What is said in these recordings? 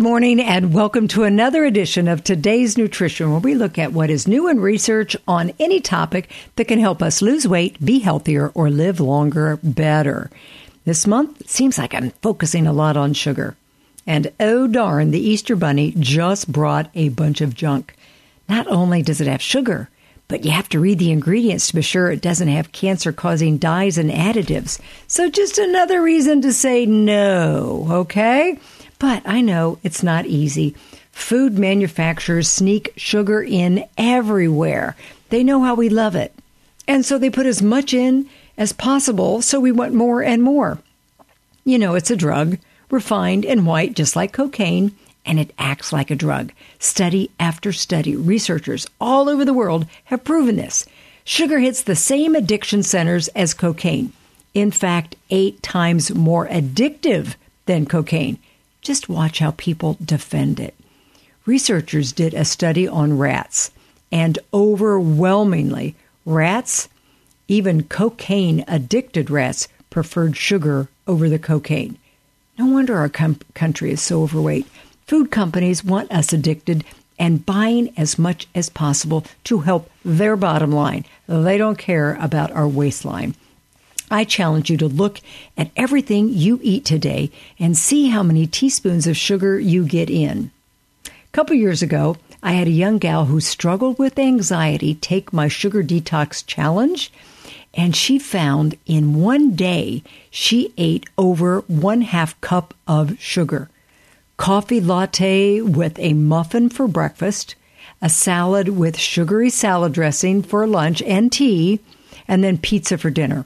morning, and welcome to another edition of Today's Nutrition, where we look at what is new in research on any topic that can help us lose weight, be healthier, or live longer better. This month, seems like I'm focusing a lot on sugar. And oh darn, the Easter Bunny just brought a bunch of junk. Not only does it have sugar, but you have to read the ingredients to be sure it doesn't have cancer causing dyes and additives. So, just another reason to say no, okay? But I know it's not easy. Food manufacturers sneak sugar in everywhere. They know how we love it. And so they put as much in as possible, so we want more and more. You know, it's a drug, refined and white, just like cocaine, and it acts like a drug. Study after study, researchers all over the world have proven this. Sugar hits the same addiction centers as cocaine. In fact, eight times more addictive than cocaine. Just watch how people defend it. Researchers did a study on rats, and overwhelmingly, rats, even cocaine addicted rats, preferred sugar over the cocaine. No wonder our com- country is so overweight. Food companies want us addicted and buying as much as possible to help their bottom line. They don't care about our waistline. I challenge you to look at everything you eat today and see how many teaspoons of sugar you get in. A couple years ago, I had a young gal who struggled with anxiety take my sugar detox challenge, and she found in one day she ate over one half cup of sugar. Coffee latte with a muffin for breakfast, a salad with sugary salad dressing for lunch and tea, and then pizza for dinner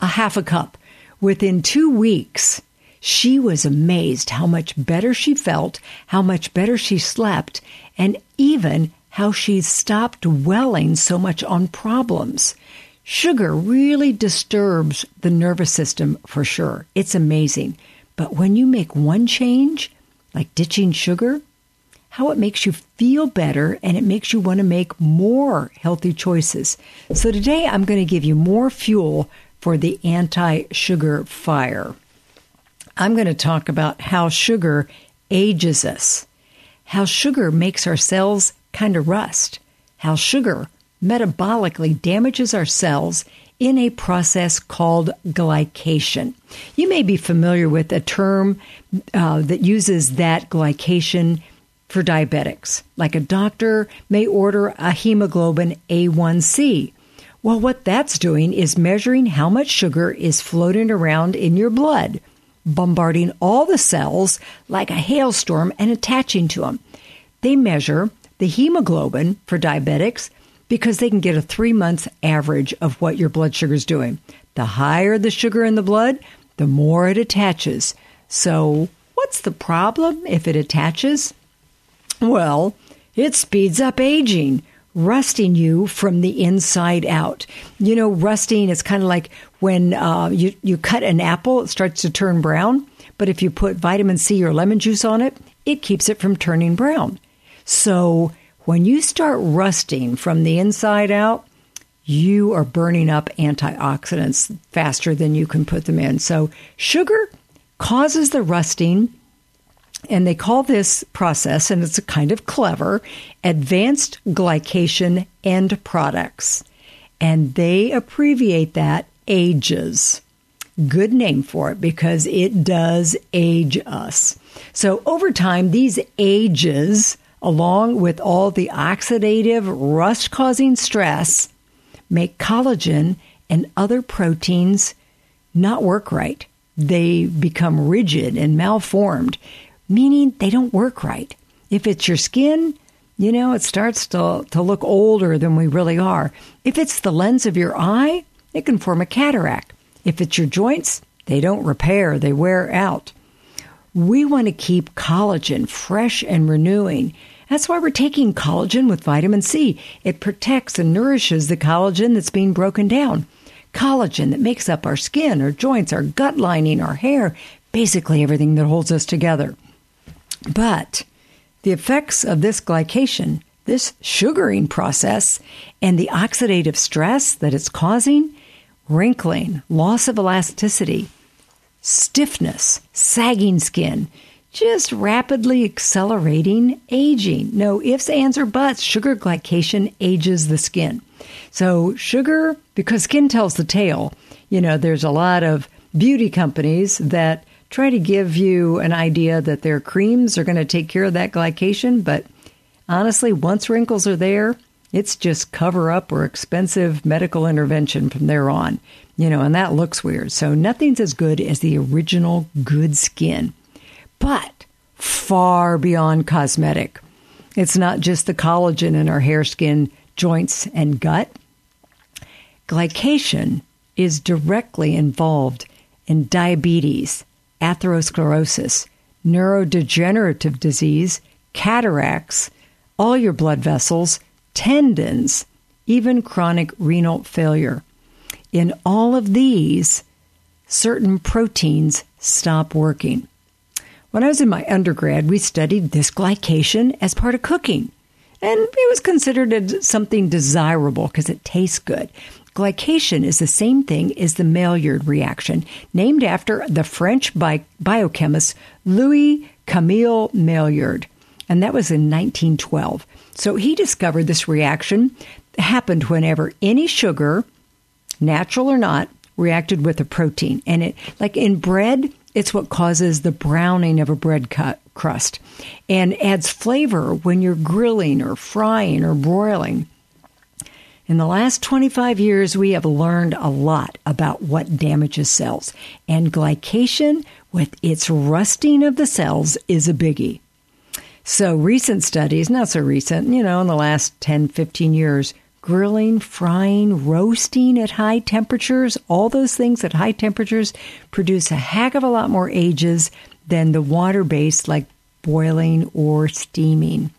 a half a cup. Within two weeks, she was amazed how much better she felt, how much better she slept, and even how she stopped dwelling so much on problems. Sugar really disturbs the nervous system for sure. It's amazing. But when you make one change, like ditching sugar, how it makes you feel better and it makes you want to make more healthy choices. So today I'm going to give you more fuel for the anti sugar fire. I'm going to talk about how sugar ages us, how sugar makes our cells kind of rust, how sugar metabolically damages our cells in a process called glycation. You may be familiar with a term uh, that uses that glycation for diabetics, like a doctor may order a hemoglobin A1C well, what that's doing is measuring how much sugar is floating around in your blood, bombarding all the cells like a hailstorm and attaching to them. They measure the hemoglobin for diabetics because they can get a three month average of what your blood sugar is doing. The higher the sugar in the blood, the more it attaches. So, what's the problem if it attaches? Well, it speeds up aging rusting you from the inside out. You know, rusting is kind of like when uh, you, you cut an apple, it starts to turn brown. But if you put vitamin C or lemon juice on it, it keeps it from turning brown. So when you start rusting from the inside out, you are burning up antioxidants faster than you can put them in. So sugar causes the rusting and they call this process, and it's a kind of clever, advanced glycation end products. And they abbreviate that AGES. Good name for it because it does age us. So over time, these ages, along with all the oxidative rust causing stress, make collagen and other proteins not work right. They become rigid and malformed, meaning they don't work right. If it's your skin, you know, it starts to, to look older than we really are. If it's the lens of your eye, it can form a cataract. If it's your joints, they don't repair, they wear out. We want to keep collagen fresh and renewing. That's why we're taking collagen with vitamin C. It protects and nourishes the collagen that's being broken down. Collagen that makes up our skin, our joints, our gut lining, our hair, basically everything that holds us together. But the effects of this glycation, this sugaring process, and the oxidative stress that it's causing wrinkling, loss of elasticity, stiffness, sagging skin, just rapidly accelerating aging. No ifs, ands, or buts. Sugar glycation ages the skin. So, sugar, because skin tells the tale, you know, there's a lot of beauty companies that try to give you an idea that their creams are going to take care of that glycation. But honestly, once wrinkles are there, it's just cover up or expensive medical intervention from there on, you know, and that looks weird. So nothing's as good as the original good skin but far beyond cosmetic. It's not just the collagen in our hair, skin, joints, and gut. Glycation is directly involved in diabetes, atherosclerosis, neurodegenerative disease, cataracts, all your blood vessels, tendons, even chronic renal failure. In all of these, certain proteins stop working. When I was in my undergrad, we studied this glycation as part of cooking. And it was considered something desirable because it tastes good. Glycation is the same thing as the Maillard reaction, named after the French bi- biochemist Louis Camille Maillard. And that was in 1912. So he discovered this reaction happened whenever any sugar, natural or not, reacted with a protein. And it, like in bread, it's what causes the browning of a bread cut crust and adds flavor when you're grilling or frying or broiling. In the last 25 years, we have learned a lot about what damages cells, and glycation, with its rusting of the cells, is a biggie. So, recent studies, not so recent, you know, in the last 10, 15 years, grilling, frying, roasting at high temperatures, all those things at high temperatures produce a heck of a lot more ages than the water based like boiling or steaming.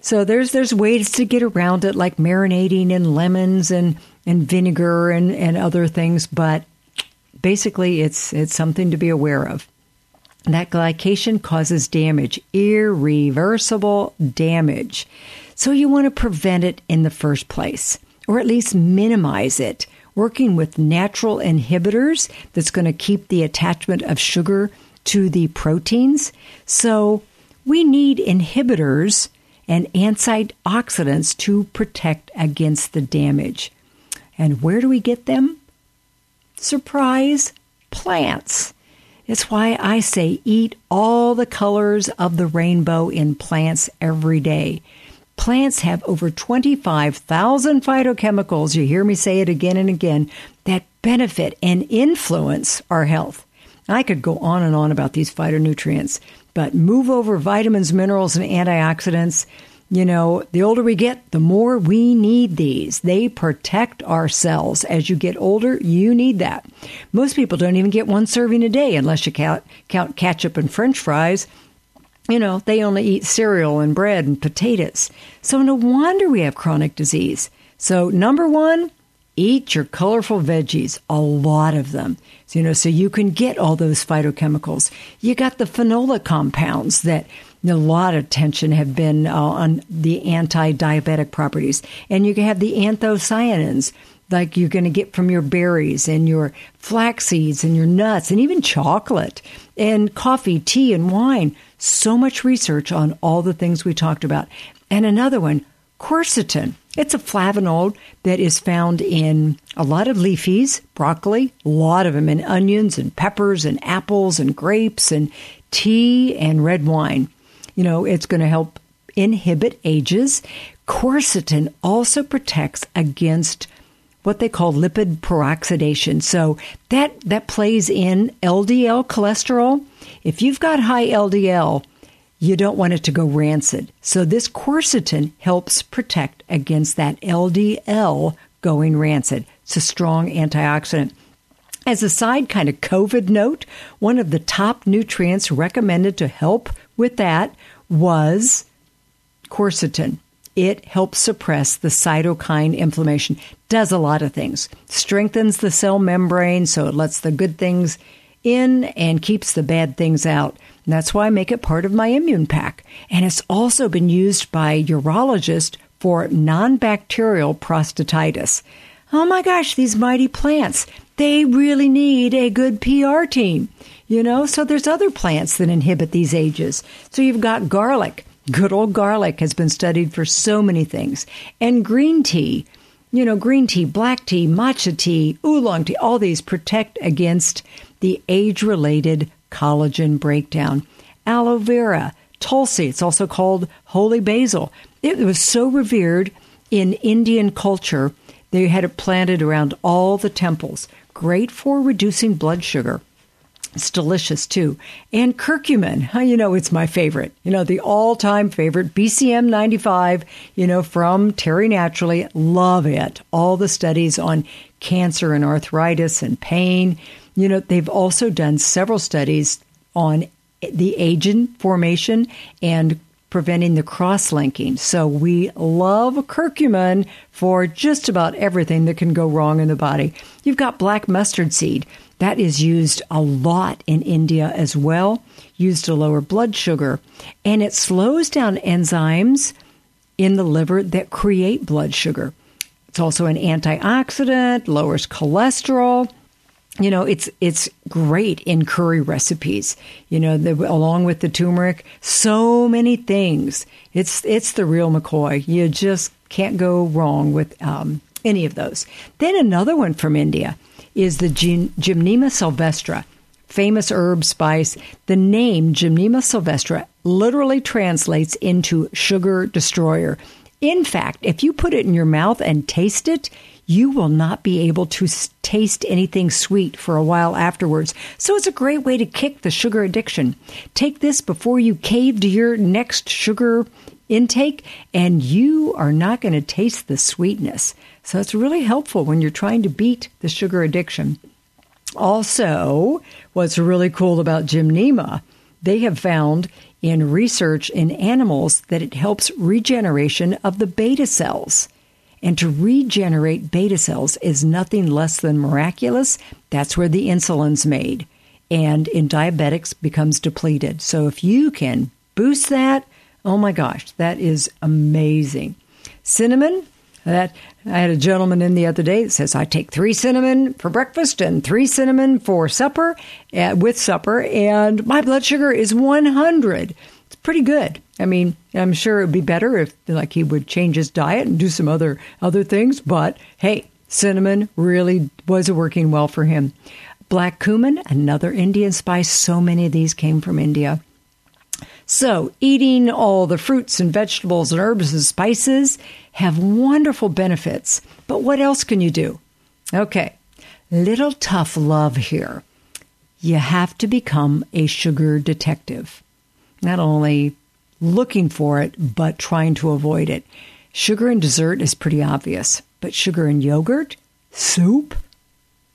So there's there's ways to get around it like marinating in lemons and, and vinegar and, and other things, but basically it's it's something to be aware of. That glycation causes damage, irreversible damage. So you want to prevent it in the first place, or at least minimize it, working with natural inhibitors that's going to keep the attachment of sugar to the proteins. So we need inhibitors and antioxidants to protect against the damage. And where do we get them? Surprise plants. It's why I say eat all the colors of the rainbow in plants every day. Plants have over 25,000 phytochemicals, you hear me say it again and again, that benefit and influence our health. I could go on and on about these phytonutrients, but move over vitamins, minerals, and antioxidants. You know, the older we get, the more we need these. They protect our cells. As you get older, you need that. Most people don't even get one serving a day unless you count, count ketchup and french fries you know, they only eat cereal and bread and potatoes. So no wonder we have chronic disease. So number one, eat your colorful veggies, a lot of them. So, you know, so you can get all those phytochemicals. You got the phenolic compounds that a lot of attention have been uh, on the anti-diabetic properties, and you can have the anthocyanins like you're going to get from your berries and your flax seeds and your nuts and even chocolate and coffee, tea, and wine. So much research on all the things we talked about. And another one, quercetin. It's a flavonoid that is found in a lot of leafies, broccoli, a lot of them in onions and peppers and apples and grapes and tea and red wine. You know, it's going to help inhibit ages. Quercetin also protects against what they call lipid peroxidation. So that that plays in LDL cholesterol. If you've got high LDL, you don't want it to go rancid. So this quercetin helps protect against that LDL going rancid. It's a strong antioxidant. As a side kind of COVID note, one of the top nutrients recommended to help with that was quercetin. It helps suppress the cytokine inflammation. Does a lot of things. Strengthens the cell membrane so it lets the good things in and keeps the bad things out. And that's why I make it part of my immune pack. And it's also been used by urologists for non bacterial prostatitis. Oh my gosh, these mighty plants. they really need a good PR team. You know, so there's other plants that inhibit these ages. So you've got garlic. Good old garlic has been studied for so many things. And green tea. You know, green tea, black tea, matcha tea, oolong tea, all these protect against the age related collagen breakdown. Aloe vera, tulsi, it's also called holy basil. It was so revered in Indian culture, they had it planted around all the temples. Great for reducing blood sugar. It's delicious too. And curcumin, you know, it's my favorite. You know, the all time favorite, BCM 95, you know, from Terry Naturally. Love it. All the studies on cancer and arthritis and pain. You know, they've also done several studies on the aging formation and preventing the cross linking. So we love curcumin for just about everything that can go wrong in the body. You've got black mustard seed. That is used a lot in India as well, used to lower blood sugar. And it slows down enzymes in the liver that create blood sugar. It's also an antioxidant, lowers cholesterol you know it's it's great in curry recipes you know the, along with the turmeric. So many things. It's it's the real mccoy. You just can't go wrong with um, any of those. Then another one from india is the gymnema sylvestra, famous herb spice. The name gymnema sylvestra literally translates into sugar destroyer. In fact if you put it in your mouth and taste it you will not be able to taste anything sweet for a while afterwards. So it's a great way to kick the sugar addiction. Take this before you cave to your next sugar intake, and you are not going to taste the sweetness. So it's really helpful when you're trying to beat the sugar addiction. Also, what's really cool about Gymnema, they have found in research in animals that it helps regeneration of the beta cells. And to regenerate beta cells is nothing less than miraculous. That's where the insulin's made. And in diabetics becomes depleted. So if you can boost that, oh my gosh, that is amazing. Cinnamon, that I had a gentleman in the other day that says I take three cinnamon for breakfast and three cinnamon for supper uh, with supper, and my blood sugar is 100 It's pretty good. I mean, I'm sure it would be better if like he would change his diet and do some other other things, but hey, cinnamon really was working well for him. Black cumin, another Indian spice, so many of these came from India. So, eating all the fruits and vegetables and herbs and spices have wonderful benefits. But what else can you do? Okay, little tough love here. You have to become a sugar detective not only looking for it, but trying to avoid it. Sugar in dessert is pretty obvious, but sugar in yogurt, soup,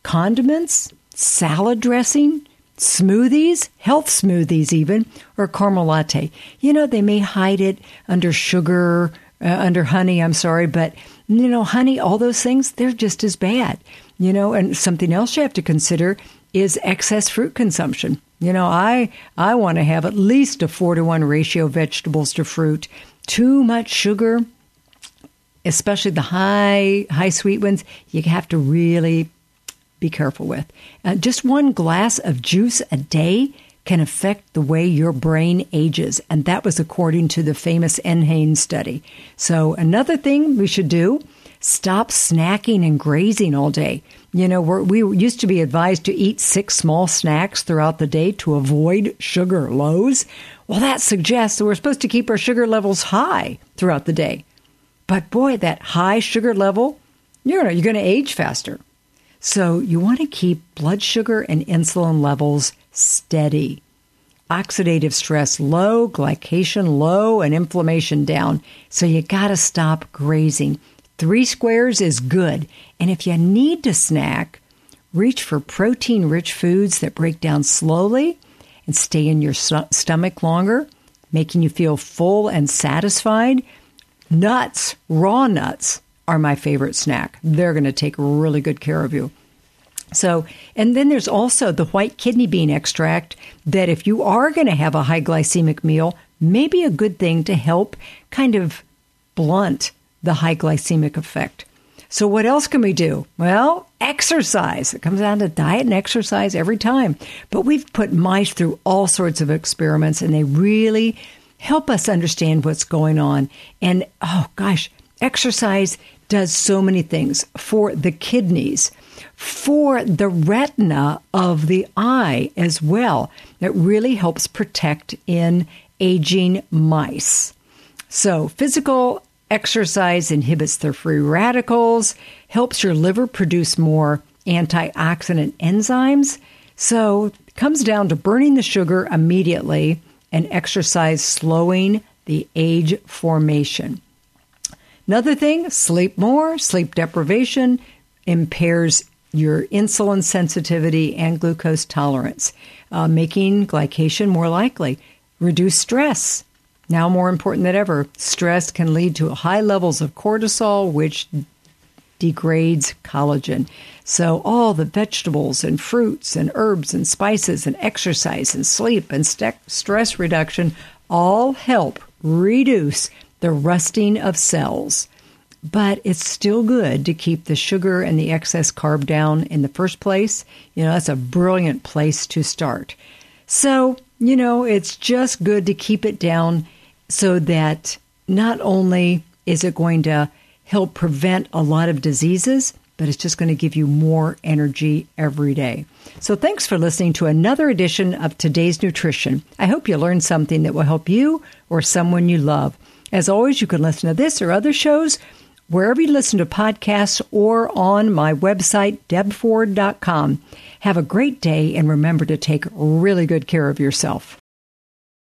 condiments, salad dressing, smoothies, health smoothies, even, or caramel latte. You know, they may hide it under sugar, uh, under honey, I'm sorry, but, you know, honey, all those things, they're just as bad. You know, and something else you have to consider is excess fruit consumption. You know, I I want to have at least a 4 to 1 ratio vegetables to fruit. Too much sugar, especially the high high sweet ones, you have to really be careful with. Uh, just one glass of juice a day can affect the way your brain ages, and that was according to the famous NHANES study. So another thing we should do Stop snacking and grazing all day. You know, we used to be advised to eat six small snacks throughout the day to avoid sugar lows. Well, that suggests that we're supposed to keep our sugar levels high throughout the day. But boy, that high sugar level, you know, you're going to age faster. So you want to keep blood sugar and insulin levels steady. Oxidative stress low, glycation low, and inflammation down. So you got to stop grazing. Three squares is good. And if you need to snack, reach for protein rich foods that break down slowly and stay in your st- stomach longer, making you feel full and satisfied. Nuts, raw nuts, are my favorite snack. They're going to take really good care of you. So, and then there's also the white kidney bean extract that if you are going to have a high glycemic meal, may be a good thing to help kind of blunt the high glycemic effect. So, what else can we do? Well, exercise. It comes down to diet and exercise every time. But we've put mice through all sorts of experiments, and they really help us understand what's going on. And oh gosh, exercise does so many things for the kidneys, for the retina of the eye as well. It really helps protect in aging mice. So, physical exercise inhibits the free radicals, helps your liver produce more antioxidant enzymes. So, it comes down to burning the sugar immediately and exercise slowing the age formation. Another thing, sleep more. Sleep deprivation impairs your insulin sensitivity and glucose tolerance, uh, making glycation more likely. Reduce stress. Now, more important than ever, stress can lead to high levels of cortisol, which degrades collagen. So, all the vegetables and fruits and herbs and spices and exercise and sleep and st- stress reduction all help reduce the rusting of cells. But it's still good to keep the sugar and the excess carb down in the first place. You know, that's a brilliant place to start. So, you know, it's just good to keep it down so that not only is it going to help prevent a lot of diseases, but it's just going to give you more energy every day. So, thanks for listening to another edition of Today's Nutrition. I hope you learned something that will help you or someone you love. As always, you can listen to this or other shows wherever you listen to podcasts or on my website, debford.com. Have a great day and remember to take really good care of yourself.